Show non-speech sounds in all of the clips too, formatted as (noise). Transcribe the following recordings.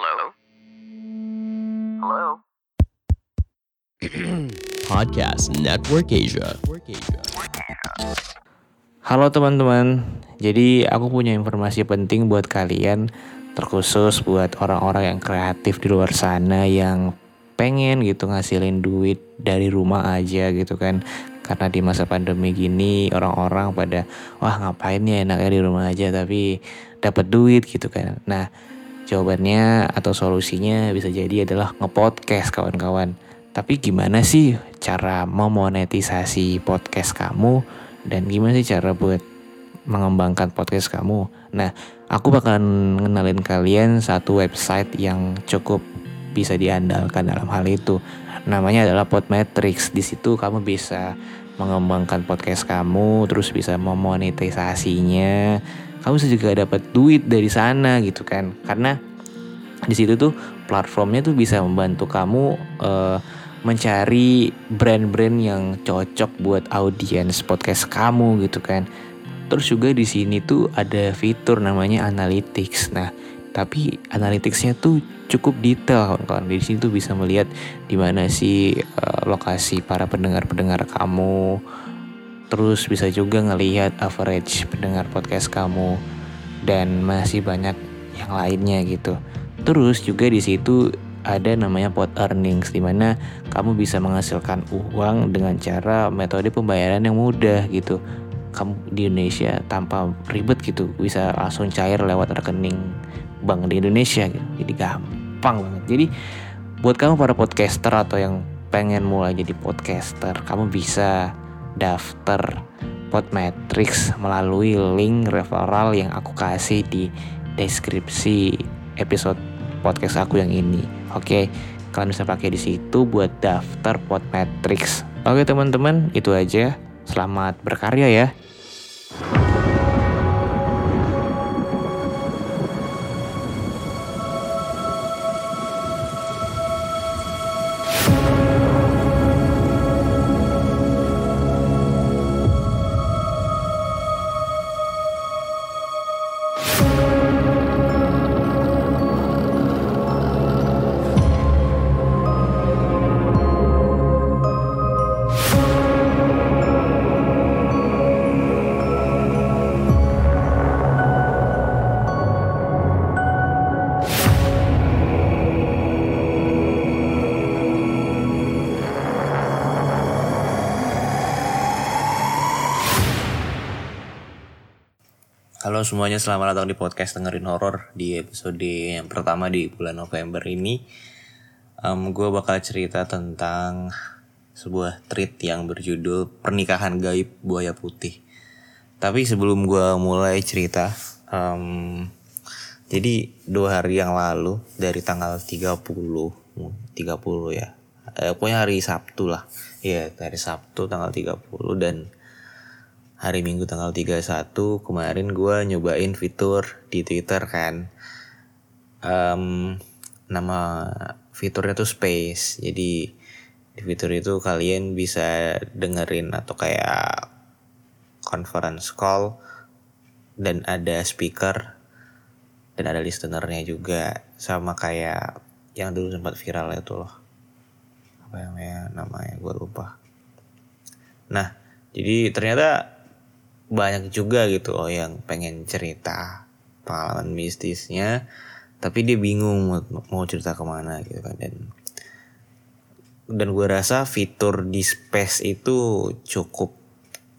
Hello? Hello? (clears throat) Podcast Network Asia. Halo teman-teman, jadi aku punya informasi penting buat kalian, terkhusus buat orang-orang yang kreatif di luar sana yang pengen gitu ngasilin duit dari rumah aja gitu kan. Karena di masa pandemi gini orang-orang pada wah ngapain ya enaknya di rumah aja tapi dapat duit gitu kan. Nah, jawabannya atau solusinya bisa jadi adalah ngepodcast kawan-kawan. Tapi gimana sih cara memonetisasi podcast kamu dan gimana sih cara buat mengembangkan podcast kamu? Nah, aku bakalan ngenalin kalian satu website yang cukup bisa diandalkan dalam hal itu. Namanya adalah Podmetrics. Di situ kamu bisa mengembangkan podcast kamu, terus bisa memonetisasinya. Kamu juga dapat duit dari sana gitu kan. Karena di situ tuh platformnya tuh bisa membantu kamu uh, mencari brand-brand yang cocok buat audiens podcast kamu gitu kan. Terus juga di sini tuh ada fitur namanya analytics. Nah, tapi analyticsnya tuh cukup detail kawan-kawan. Di sini tuh bisa melihat di mana sih uh, lokasi para pendengar-pendengar kamu. Terus bisa juga ngelihat average pendengar podcast kamu dan masih banyak yang lainnya gitu. Terus juga di situ ada namanya pot earnings di mana kamu bisa menghasilkan uang dengan cara metode pembayaran yang mudah gitu. Kamu di Indonesia tanpa ribet gitu bisa langsung cair lewat rekening bank di Indonesia gitu. Jadi gampang banget. Jadi buat kamu para podcaster atau yang pengen mulai jadi podcaster, kamu bisa daftar Podmetrics melalui link referral yang aku kasih di deskripsi episode podcast aku yang ini. Oke, kalian bisa pakai di situ buat daftar Podmetrics. Oke teman-teman, itu aja. Selamat berkarya ya. Halo semuanya, selamat datang di podcast dengerin horor di episode yang pertama di bulan November ini. Um, gue bakal cerita tentang sebuah treat yang berjudul Pernikahan Gaib Buaya Putih. Tapi sebelum gue mulai cerita, um, jadi dua hari yang lalu dari tanggal 30, 30 ya, eh, pokoknya hari Sabtu lah. Iya, hari Sabtu tanggal 30 dan hari Minggu tanggal 31 kemarin gue nyobain fitur di Twitter kan. Um, nama fiturnya tuh Space. Jadi di fitur itu kalian bisa dengerin atau kayak conference call dan ada speaker dan ada listenernya juga. Sama kayak yang dulu sempat viral itu loh. Apa namanya? Namanya gue lupa. Nah jadi ternyata banyak juga gitu loh yang pengen cerita pengalaman mistisnya. Tapi dia bingung mau, mau cerita ke mana gitu kan. Dan dan gue rasa fitur di space itu cukup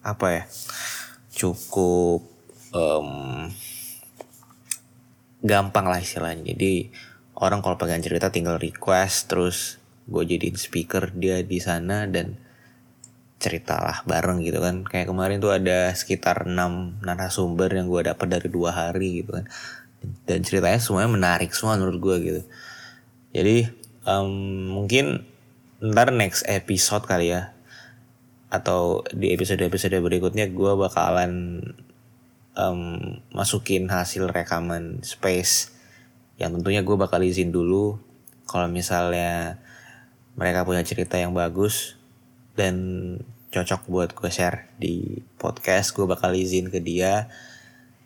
apa ya cukup um, gampang lah istilahnya. Jadi orang kalau pengen cerita tinggal request terus gue jadiin speaker dia di sana dan ceritalah bareng gitu kan. Kayak kemarin tuh ada sekitar 6 narasumber yang gue dapat dari dua hari gitu kan. Dan ceritanya semuanya menarik semua menurut gue gitu. Jadi um, mungkin ntar next episode kali ya. Atau di episode-episode berikutnya gue bakalan um, masukin hasil rekaman space yang tentunya gue bakal izin dulu. Kalau misalnya mereka punya cerita yang bagus dan cocok buat gue share di podcast gue bakal izin ke dia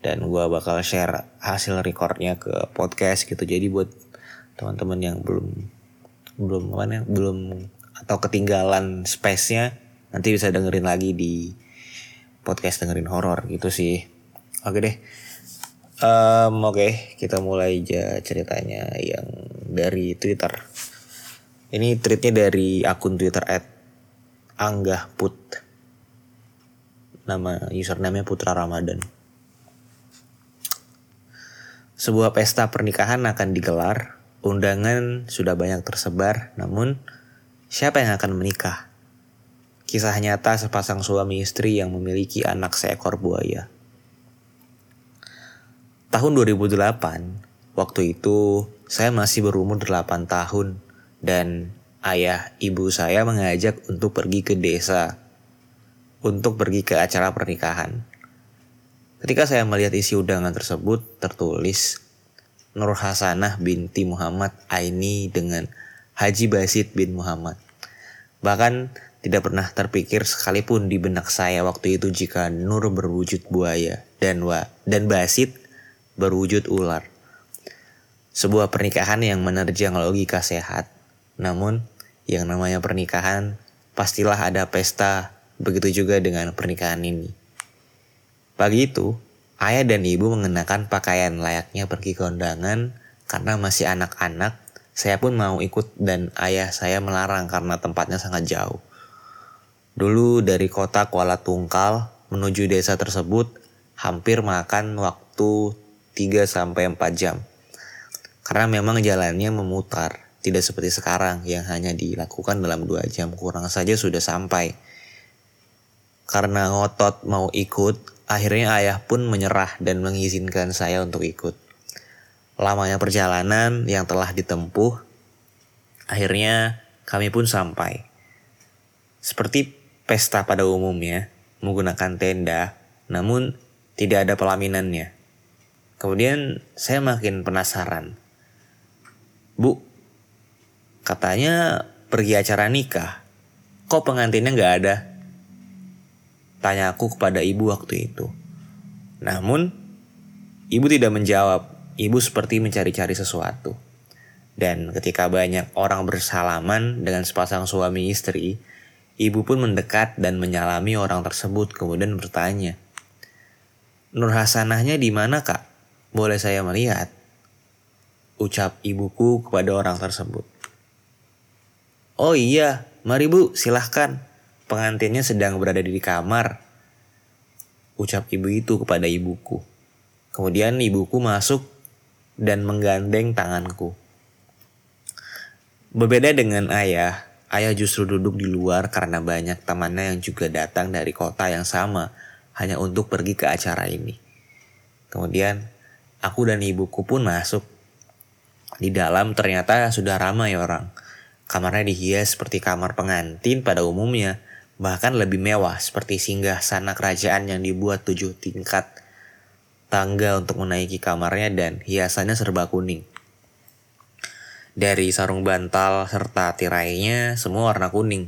dan gue bakal share hasil recordnya ke podcast gitu. Jadi buat teman-teman yang belum belum apa nih belum atau ketinggalan space-nya nanti bisa dengerin lagi di podcast dengerin horor gitu sih. Oke deh. Um, oke okay, kita mulai aja ceritanya yang dari Twitter. Ini tweetnya dari akun Twitter at Anggah Put nama username Putra Ramadan sebuah pesta pernikahan akan digelar, undangan sudah banyak tersebar, namun siapa yang akan menikah? Kisah nyata sepasang suami istri yang memiliki anak seekor buaya. Tahun 2008, waktu itu saya masih berumur 8 tahun dan ayah ibu saya mengajak untuk pergi ke desa untuk pergi ke acara pernikahan. Ketika saya melihat isi undangan tersebut tertulis Nur Hasanah binti Muhammad Aini dengan Haji Basit bin Muhammad. Bahkan tidak pernah terpikir sekalipun di benak saya waktu itu jika Nur berwujud buaya dan wa dan Basit berwujud ular. Sebuah pernikahan yang menerjang logika sehat. Namun yang namanya pernikahan pastilah ada pesta, begitu juga dengan pernikahan ini. Pagi itu, ayah dan ibu mengenakan pakaian layaknya pergi ke undangan karena masih anak-anak. Saya pun mau ikut dan ayah saya melarang karena tempatnya sangat jauh. Dulu dari kota Kuala Tungkal menuju desa tersebut hampir makan waktu 3-4 jam. Karena memang jalannya memutar, tidak seperti sekarang yang hanya dilakukan dalam 2 jam kurang saja sudah sampai. Karena ngotot mau ikut, Akhirnya ayah pun menyerah dan mengizinkan saya untuk ikut. Lamanya perjalanan yang telah ditempuh, akhirnya kami pun sampai. Seperti pesta pada umumnya, menggunakan tenda, namun tidak ada pelaminannya. Kemudian saya makin penasaran. Bu, katanya pergi acara nikah. Kok pengantinnya nggak ada? Tanya aku kepada ibu waktu itu. Namun, ibu tidak menjawab. Ibu seperti mencari-cari sesuatu. Dan ketika banyak orang bersalaman dengan sepasang suami istri, ibu pun mendekat dan menyalami orang tersebut kemudian bertanya, Nur Hasanahnya di mana kak? Boleh saya melihat? Ucap ibuku kepada orang tersebut. Oh iya, mari bu, silahkan. Pengantinnya sedang berada di kamar. Ucap ibu itu kepada ibuku. Kemudian ibuku masuk dan menggandeng tanganku. Berbeda dengan ayah, ayah justru duduk di luar karena banyak temannya yang juga datang dari kota yang sama hanya untuk pergi ke acara ini. Kemudian aku dan ibuku pun masuk. Di dalam ternyata sudah ramai orang. Kamarnya dihias seperti kamar pengantin pada umumnya bahkan lebih mewah seperti singgah sana kerajaan yang dibuat tujuh tingkat tangga untuk menaiki kamarnya dan hiasannya serba kuning. Dari sarung bantal serta tirainya semua warna kuning.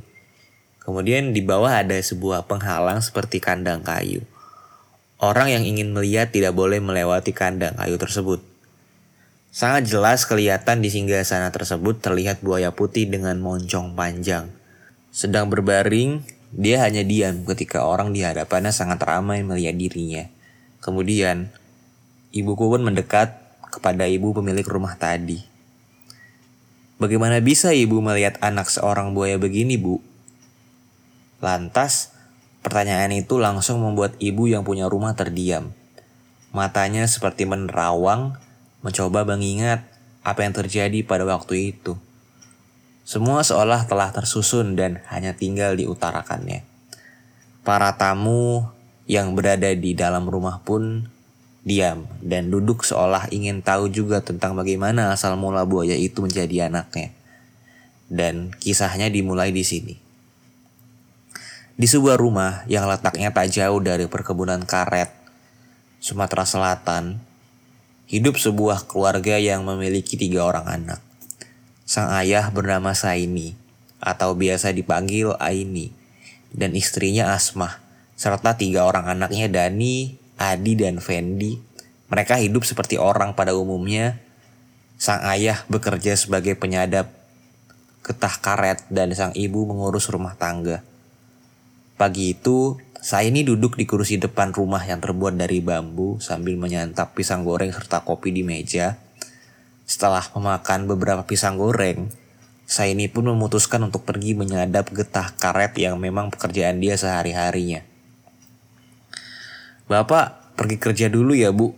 Kemudian di bawah ada sebuah penghalang seperti kandang kayu. Orang yang ingin melihat tidak boleh melewati kandang kayu tersebut. Sangat jelas kelihatan di singgah sana tersebut terlihat buaya putih dengan moncong panjang. Sedang berbaring dia hanya diam ketika orang di hadapannya sangat ramai melihat dirinya. Kemudian, ibuku pun mendekat kepada ibu pemilik rumah tadi. Bagaimana bisa ibu melihat anak seorang buaya begini, Bu? Lantas, pertanyaan itu langsung membuat ibu yang punya rumah terdiam. Matanya seperti menerawang, mencoba mengingat apa yang terjadi pada waktu itu. Semua seolah telah tersusun dan hanya tinggal diutarakannya. Para tamu yang berada di dalam rumah pun diam dan duduk seolah ingin tahu juga tentang bagaimana asal mula buaya itu menjadi anaknya. Dan kisahnya dimulai di sini. Di sebuah rumah yang letaknya tak jauh dari perkebunan karet, Sumatera Selatan, hidup sebuah keluarga yang memiliki tiga orang anak. Sang ayah bernama Saini atau biasa dipanggil Aini dan istrinya Asmah serta tiga orang anaknya Dani, Adi, dan Fendi. Mereka hidup seperti orang pada umumnya Sang ayah bekerja sebagai penyadap getah karet dan sang ibu mengurus rumah tangga. Pagi itu, saya ini duduk di kursi depan rumah yang terbuat dari bambu sambil menyantap pisang goreng serta kopi di meja. Setelah memakan beberapa pisang goreng, saya ini pun memutuskan untuk pergi menyadap getah karet yang memang pekerjaan dia sehari-harinya. Bapak pergi kerja dulu ya bu,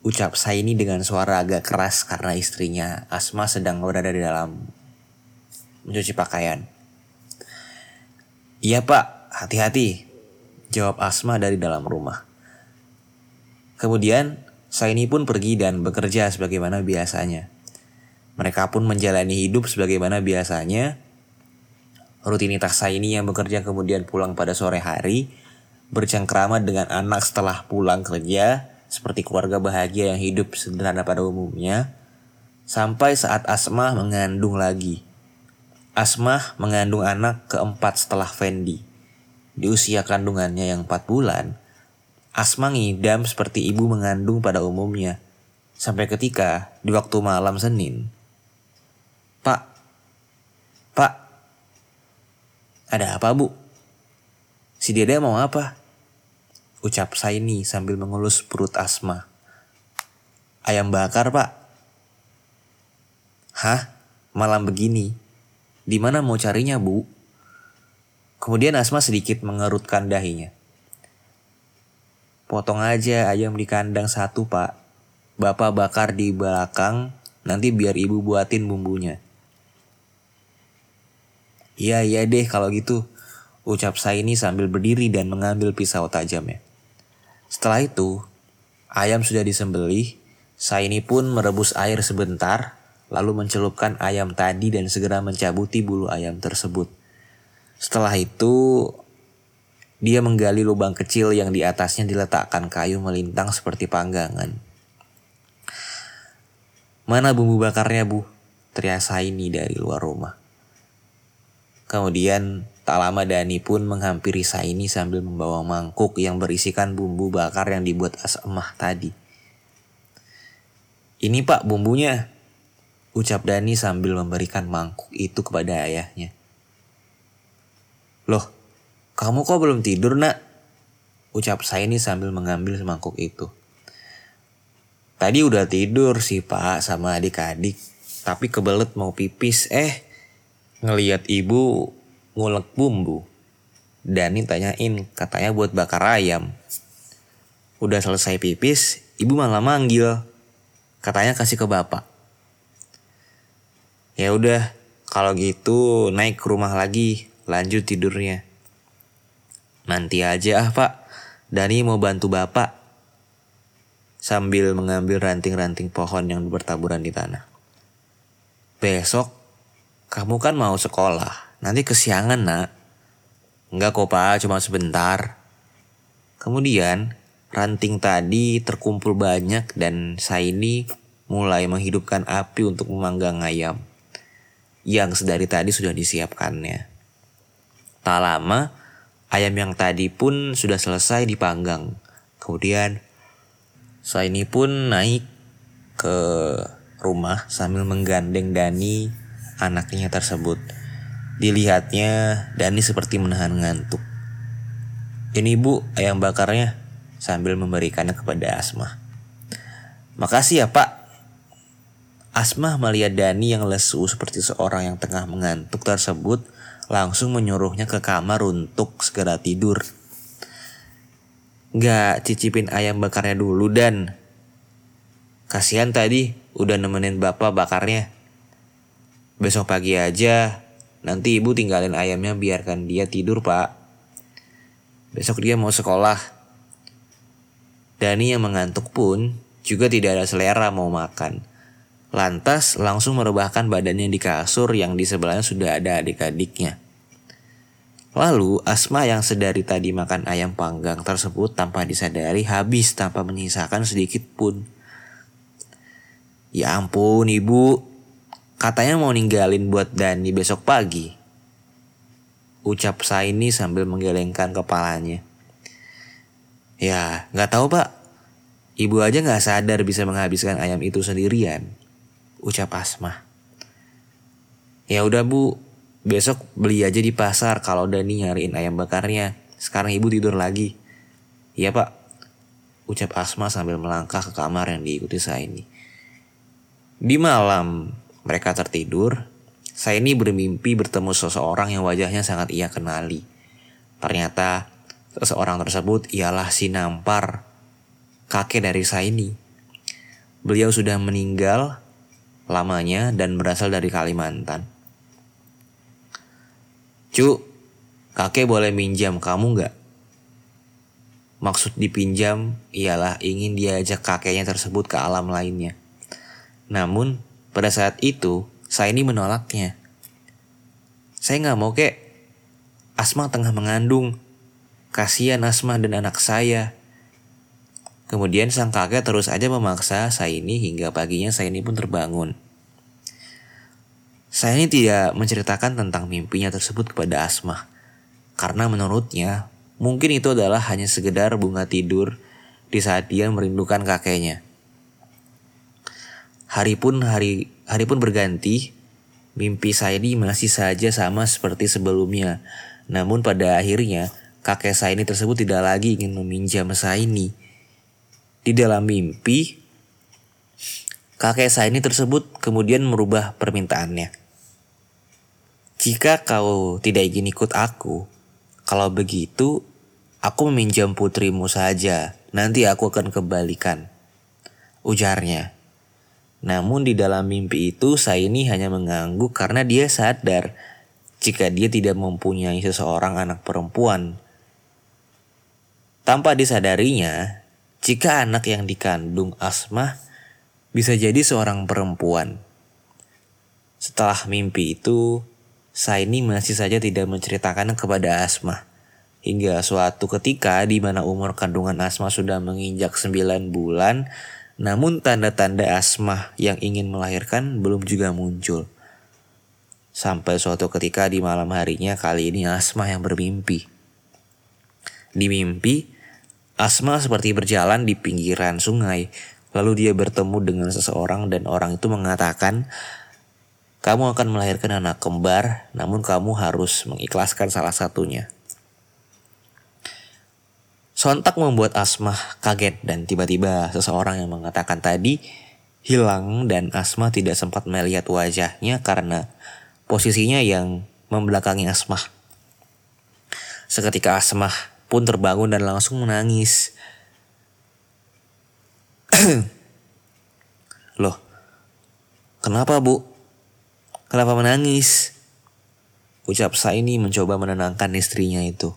Ucap saya ini dengan suara agak keras karena istrinya Asma sedang berada di dalam mencuci pakaian. Iya pak, hati-hati. Jawab Asma dari dalam rumah. Kemudian, saya ini pun pergi dan bekerja sebagaimana biasanya. Mereka pun menjalani hidup sebagaimana biasanya. Rutinitas saya ini yang bekerja kemudian pulang pada sore hari, bercengkrama dengan anak setelah pulang kerja, seperti keluarga bahagia yang hidup sederhana pada umumnya, sampai saat Asma mengandung lagi. Asma mengandung anak keempat setelah Fendi. Di usia kandungannya yang empat bulan, Asma ngidam seperti ibu mengandung pada umumnya. Sampai ketika di waktu malam Senin, Pak, Pak, ada apa bu? Si Dede mau apa? Ucap Saini sambil mengelus perut Asma. Ayam bakar, Pak. Hah? Malam begini. Di mana mau carinya, Bu? Kemudian Asma sedikit mengerutkan dahinya. Potong aja ayam di kandang satu, Pak. Bapak bakar di belakang, nanti biar ibu buatin bumbunya. Iya, iya deh kalau gitu. Ucap Saini sambil berdiri dan mengambil pisau tajamnya. Setelah itu, ayam sudah disembelih, Saini pun merebus air sebentar, lalu mencelupkan ayam tadi dan segera mencabuti bulu ayam tersebut. Setelah itu, dia menggali lubang kecil yang di atasnya diletakkan kayu melintang seperti panggangan. Mana bumbu bakarnya bu? Teriak Saini dari luar rumah. Kemudian Tak lama Dani pun menghampiri Saini sambil membawa mangkuk yang berisikan bumbu bakar yang dibuat Asmah tadi. Ini pak bumbunya, ucap Dani sambil memberikan mangkuk itu kepada ayahnya. Loh, kamu kok belum tidur nak? Ucap Saini sambil mengambil semangkuk itu. Tadi udah tidur sih pak sama adik-adik, tapi kebelet mau pipis eh ngeliat ibu ngulek bumbu. Dani tanyain, katanya buat bakar ayam. Udah selesai pipis, ibu malah manggil. Katanya kasih ke bapak. Ya udah, kalau gitu naik ke rumah lagi, lanjut tidurnya. Nanti aja ah pak, Dani mau bantu bapak. Sambil mengambil ranting-ranting pohon yang bertaburan di tanah. Besok, kamu kan mau sekolah. Nanti kesiangan nak. Enggak kok pak, cuma sebentar. Kemudian ranting tadi terkumpul banyak dan saya ini mulai menghidupkan api untuk memanggang ayam. Yang sedari tadi sudah disiapkannya. Tak lama, ayam yang tadi pun sudah selesai dipanggang. Kemudian saya ini pun naik ke rumah sambil menggandeng Dani anaknya tersebut. Dilihatnya Dani seperti menahan ngantuk. Ini bu ayam bakarnya sambil memberikannya kepada Asma. Makasih ya pak. Asma melihat Dani yang lesu seperti seorang yang tengah mengantuk tersebut langsung menyuruhnya ke kamar untuk segera tidur. Gak cicipin ayam bakarnya dulu dan kasihan tadi udah nemenin bapak bakarnya. Besok pagi aja Nanti ibu tinggalin ayamnya biarkan dia tidur pak. Besok dia mau sekolah. Dani yang mengantuk pun juga tidak ada selera mau makan. Lantas langsung merebahkan badannya di kasur yang di sebelahnya sudah ada adik-adiknya. Lalu Asma yang sedari tadi makan ayam panggang tersebut tanpa disadari habis tanpa menyisakan sedikit pun. Ya ampun ibu, Katanya mau ninggalin buat Dani besok pagi. Ucap Saini sambil menggelengkan kepalanya. Ya, nggak tahu pak. Ibu aja nggak sadar bisa menghabiskan ayam itu sendirian. Ucap Asma. Ya udah bu, besok beli aja di pasar kalau Dani nyariin ayam bakarnya. Sekarang ibu tidur lagi. Iya pak. Ucap Asma sambil melangkah ke kamar yang diikuti Saini. Di malam mereka tertidur, Saini bermimpi bertemu seseorang yang wajahnya sangat ia kenali. Ternyata seseorang tersebut ialah si Nampar, kakek dari Saini. Beliau sudah meninggal lamanya dan berasal dari Kalimantan. Cu, kakek boleh minjam kamu nggak? Maksud dipinjam ialah ingin diajak kakeknya tersebut ke alam lainnya. Namun, pada saat itu, saya ini menolaknya. Saya nggak mau kek. Asma tengah mengandung. Kasihan Asma dan anak saya. Kemudian sang kakek terus aja memaksa saya ini hingga paginya saya ini pun terbangun. Saya ini tidak menceritakan tentang mimpinya tersebut kepada Asma. Karena menurutnya, mungkin itu adalah hanya sekedar bunga tidur di saat dia merindukan kakeknya. Hari pun hari hari pun berganti, mimpi saya ini masih saja sama seperti sebelumnya. Namun pada akhirnya, kakek saya ini tersebut tidak lagi ingin meminjam saya ini. Di dalam mimpi, kakek saya ini tersebut kemudian merubah permintaannya. Jika kau tidak ingin ikut aku, kalau begitu aku meminjam putrimu saja, nanti aku akan kembalikan. Ujarnya. Namun di dalam mimpi itu Saini hanya mengangguk karena dia sadar jika dia tidak mempunyai seseorang anak perempuan. Tanpa disadarinya, jika anak yang dikandung Asmah bisa jadi seorang perempuan. Setelah mimpi itu, Saini masih saja tidak menceritakan kepada Asma. Hingga suatu ketika di mana umur kandungan Asma sudah menginjak 9 bulan, namun tanda-tanda Asma yang ingin melahirkan belum juga muncul. Sampai suatu ketika di malam harinya kali ini Asma yang bermimpi. Di mimpi, Asma seperti berjalan di pinggiran sungai, lalu dia bertemu dengan seseorang dan orang itu mengatakan kamu akan melahirkan anak kembar, namun kamu harus mengikhlaskan salah satunya. Sontak membuat Asma kaget dan tiba-tiba seseorang yang mengatakan tadi hilang dan Asma tidak sempat melihat wajahnya karena posisinya yang membelakangi Asma. Seketika Asma pun terbangun dan langsung menangis. (clears throat) Loh, kenapa bu? Kenapa menangis? Ucap Saini mencoba menenangkan istrinya itu.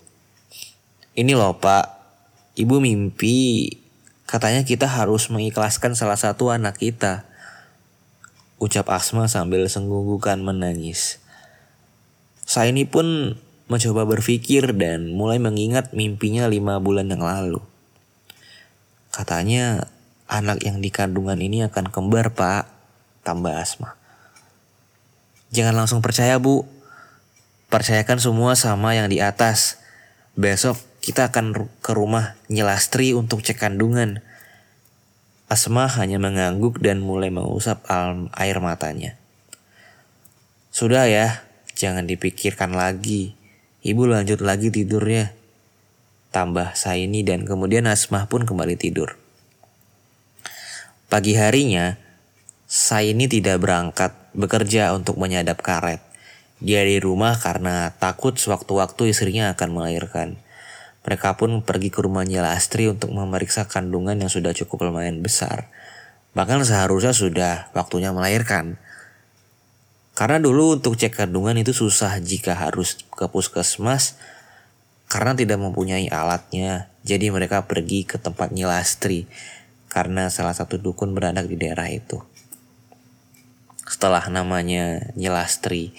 Ini loh pak, ibu mimpi katanya kita harus mengikhlaskan salah satu anak kita. Ucap Asma sambil senggugukan menangis. Saini pun mencoba berpikir dan mulai mengingat mimpinya lima bulan yang lalu. Katanya anak yang dikandungan ini akan kembar pak, tambah Asma. Jangan langsung percaya bu. Percayakan semua sama yang di atas. Besok kita akan ke rumah Nyelastri untuk cek kandungan. Asma hanya mengangguk dan mulai mengusap air matanya. Sudah ya, jangan dipikirkan lagi. Ibu lanjut lagi tidurnya. Tambah Saini dan kemudian Asmah pun kembali tidur. Pagi harinya, Saini tidak berangkat bekerja untuk menyadap karet. Dia di rumah karena takut sewaktu-waktu istrinya akan melahirkan. Mereka pun pergi ke rumahnya Lastri untuk memeriksa kandungan yang sudah cukup lumayan besar. Bahkan seharusnya sudah waktunya melahirkan. Karena dulu untuk cek kandungan itu susah jika harus ke puskesmas karena tidak mempunyai alatnya. Jadi mereka pergi ke tempat Nyilastri karena salah satu dukun beranak di daerah itu. Setelah namanya Nyelastri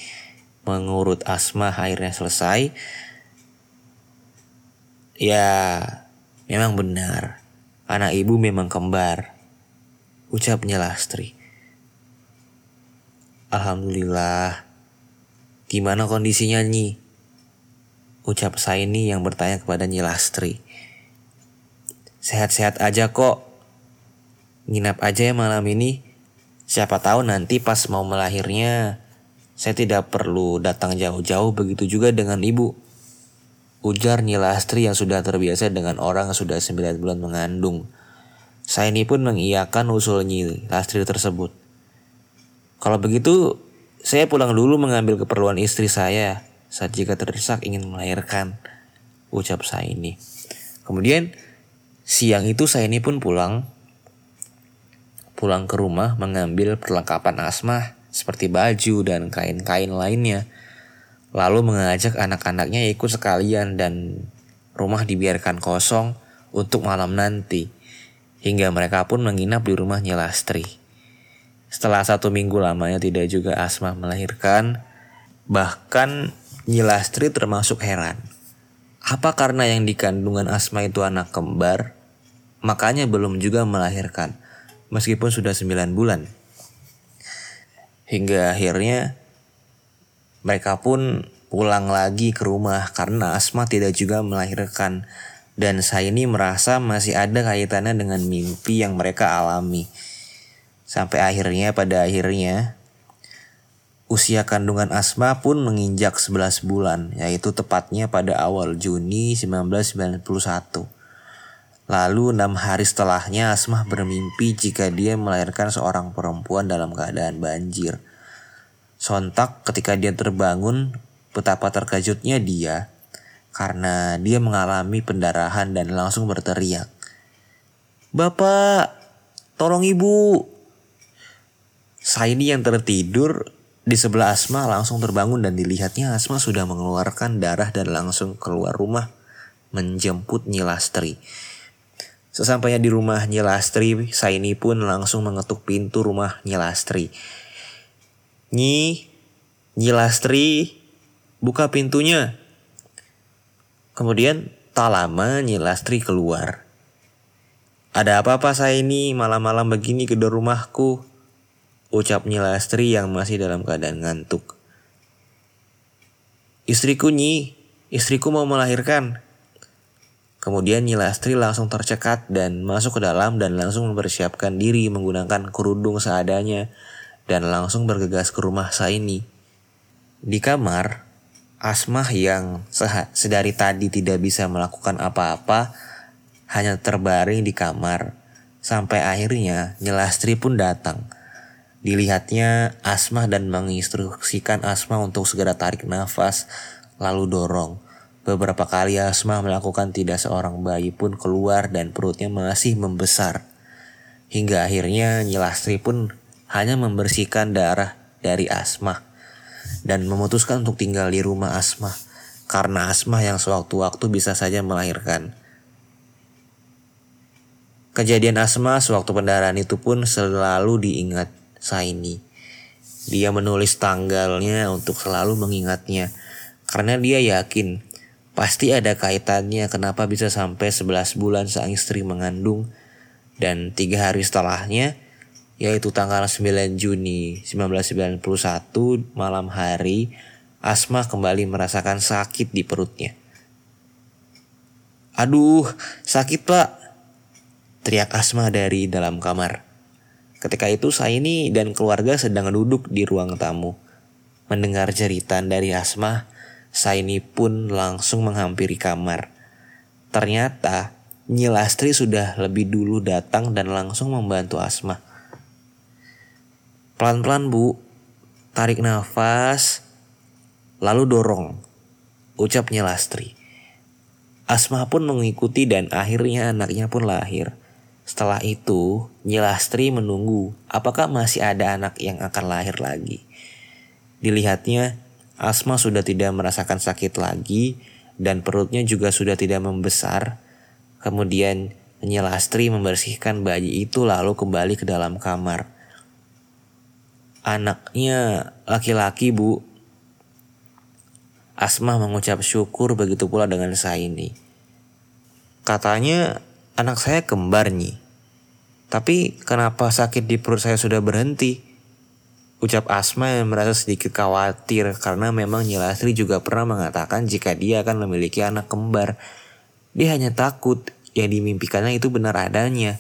mengurut asma akhirnya selesai ya memang benar. Anak ibu memang kembar ucap Nyelastri Alhamdulillah gimana kondisinya Nyi ucap Saini yang bertanya kepada Nyelastri sehat-sehat aja kok nginap aja ya malam ini Siapa tahu nanti pas mau melahirnya, saya tidak perlu datang jauh-jauh begitu juga dengan ibu. Ujar Nilastri yang sudah terbiasa dengan orang yang sudah 9 bulan mengandung. Saya ini pun mengiyakan usul Nilastri tersebut. Kalau begitu, saya pulang dulu mengambil keperluan istri saya saat jika terdesak ingin melahirkan. Ucap saya ini. Kemudian siang itu saya ini pun pulang pulang ke rumah mengambil perlengkapan Asma seperti baju dan kain-kain lainnya. Lalu mengajak anak-anaknya ikut sekalian dan rumah dibiarkan kosong untuk malam nanti. Hingga mereka pun menginap di rumahnya Lastri. Setelah satu minggu lamanya tidak juga Asma melahirkan, bahkan Nyilastri termasuk heran. Apa karena yang dikandungan Asma itu anak kembar, makanya belum juga melahirkan meskipun sudah 9 bulan. Hingga akhirnya mereka pun pulang lagi ke rumah karena Asma tidak juga melahirkan dan saya ini merasa masih ada kaitannya dengan mimpi yang mereka alami. Sampai akhirnya pada akhirnya usia kandungan Asma pun menginjak 11 bulan, yaitu tepatnya pada awal Juni 1991. Lalu enam hari setelahnya Asmah bermimpi jika dia melahirkan seorang perempuan dalam keadaan banjir. Sontak ketika dia terbangun, betapa terkejutnya dia karena dia mengalami pendarahan dan langsung berteriak. Bapak, tolong ibu. Saya ini yang tertidur di sebelah Asma langsung terbangun dan dilihatnya Asma sudah mengeluarkan darah dan langsung keluar rumah menjemput Nyilastri. Sesampainya di rumah Nyelastri, Saini pun langsung mengetuk pintu rumah Nyelastri. Nyi, Nyelastri, buka pintunya. Kemudian tak lama Nyelastri keluar. Ada apa-apa saya ini malam-malam begini ke rumahku? Ucap Nyelastri yang masih dalam keadaan ngantuk. Istriku Nyi, istriku mau melahirkan. Kemudian Nyilastri langsung tercekat dan masuk ke dalam dan langsung mempersiapkan diri menggunakan kerudung seadanya dan langsung bergegas ke rumah Saini. Di kamar, Asmah yang sedari tadi tidak bisa melakukan apa-apa hanya terbaring di kamar. Sampai akhirnya Nyilastri pun datang. Dilihatnya Asmah dan menginstruksikan Asmah untuk segera tarik nafas lalu dorong. Beberapa kali Asma melakukan tidak seorang bayi pun keluar dan perutnya masih membesar. Hingga akhirnya Nyilastri pun hanya membersihkan darah dari Asma dan memutuskan untuk tinggal di rumah Asma karena Asma yang sewaktu-waktu bisa saja melahirkan. Kejadian Asma sewaktu pendarahan itu pun selalu diingat Saini. Dia menulis tanggalnya untuk selalu mengingatnya karena dia yakin Pasti ada kaitannya kenapa bisa sampai 11 bulan sang istri mengandung dan tiga hari setelahnya yaitu tanggal 9 Juni 1991 malam hari Asma kembali merasakan sakit di perutnya. Aduh, sakit pak. Teriak Asma dari dalam kamar. Ketika itu saya ini dan keluarga sedang duduk di ruang tamu. Mendengar jeritan dari Asma, Saini pun langsung menghampiri kamar. Ternyata Nyilastri sudah lebih dulu datang dan langsung membantu Asma. Pelan-pelan bu, tarik nafas, lalu dorong, ucap Nyilastri. Asma pun mengikuti dan akhirnya anaknya pun lahir. Setelah itu, Nyilastri menunggu apakah masih ada anak yang akan lahir lagi. Dilihatnya, Asma sudah tidak merasakan sakit lagi dan perutnya juga sudah tidak membesar. Kemudian Nyelastri membersihkan bayi itu lalu kembali ke dalam kamar. Anaknya laki-laki bu. Asma mengucap syukur begitu pula dengan Saini. Katanya anak saya kembar nih. Tapi kenapa sakit di perut saya sudah berhenti? Ucap Asma yang merasa sedikit khawatir karena memang Nyilasri juga pernah mengatakan jika dia akan memiliki anak kembar. Dia hanya takut yang dimimpikannya itu benar adanya.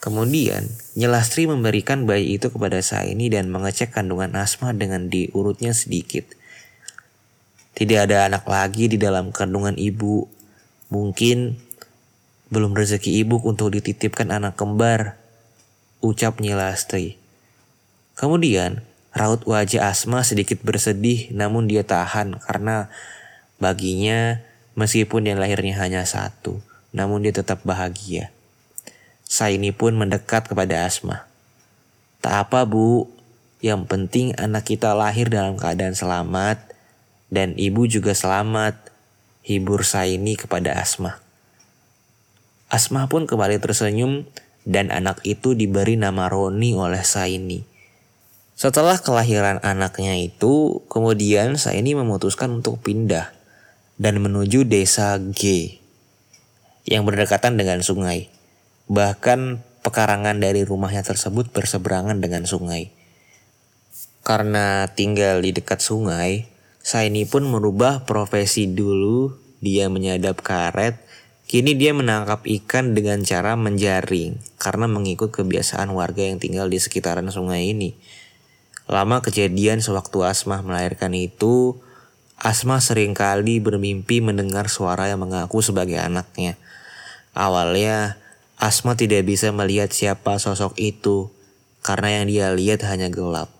Kemudian, Nyelastri memberikan bayi itu kepada Saini dan mengecek kandungan Asma dengan diurutnya sedikit. Tidak ada anak lagi di dalam kandungan ibu. Mungkin belum rezeki ibu untuk dititipkan anak kembar, ucap Nyelastri. Kemudian, raut wajah Asma sedikit bersedih namun dia tahan karena baginya meskipun yang lahirnya hanya satu, namun dia tetap bahagia. Saini pun mendekat kepada Asma. Tak apa bu, yang penting anak kita lahir dalam keadaan selamat dan ibu juga selamat. Hibur Saini kepada Asma. Asma pun kembali tersenyum dan anak itu diberi nama Roni oleh Saini. Setelah kelahiran anaknya itu, kemudian Saini memutuskan untuk pindah dan menuju desa G yang berdekatan dengan sungai. Bahkan pekarangan dari rumahnya tersebut berseberangan dengan sungai. Karena tinggal di dekat sungai, Saini pun merubah profesi dulu. Dia menyadap karet, kini dia menangkap ikan dengan cara menjaring karena mengikut kebiasaan warga yang tinggal di sekitaran sungai ini. Lama kejadian sewaktu Asmah melahirkan itu, Asma sering kali bermimpi mendengar suara yang mengaku sebagai anaknya. Awalnya, Asma tidak bisa melihat siapa sosok itu karena yang dia lihat hanya gelap.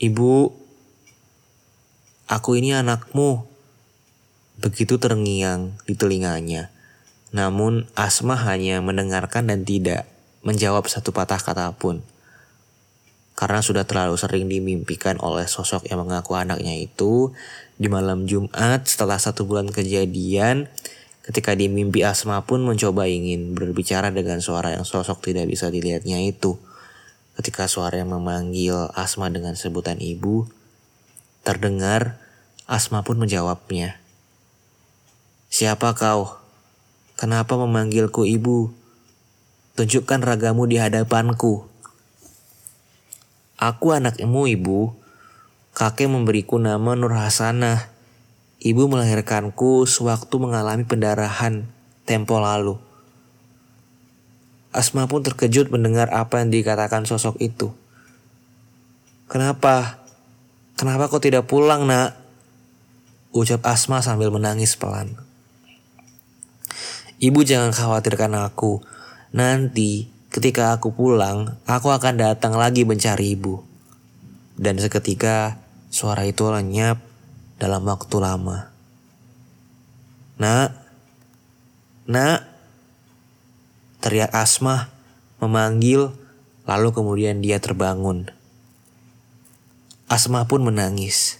Ibu, aku ini anakmu. Begitu terngiang di telinganya. Namun Asma hanya mendengarkan dan tidak menjawab satu patah kata pun. Karena sudah terlalu sering dimimpikan oleh sosok yang mengaku anaknya itu, di malam Jumat setelah satu bulan kejadian, Ketika di mimpi Asma pun mencoba ingin berbicara dengan suara yang sosok tidak bisa dilihatnya itu. Ketika suara yang memanggil Asma dengan sebutan ibu, terdengar Asma pun menjawabnya. Siapa kau? Kenapa memanggilku ibu? Tunjukkan ragamu di hadapanku. Aku anakmu ibu. Kakek memberiku nama Nur Hasanah. Ibu melahirkanku sewaktu mengalami pendarahan tempo lalu. Asma pun terkejut mendengar apa yang dikatakan sosok itu. Kenapa? Kenapa kau tidak pulang, nak? Ucap Asma sambil menangis pelan. Ibu jangan khawatirkan aku. Nanti ketika aku pulang, aku akan datang lagi mencari ibu. Dan seketika suara itu lenyap dalam waktu lama. Nak, nak, teriak Asma memanggil, lalu kemudian dia terbangun. Asma pun menangis.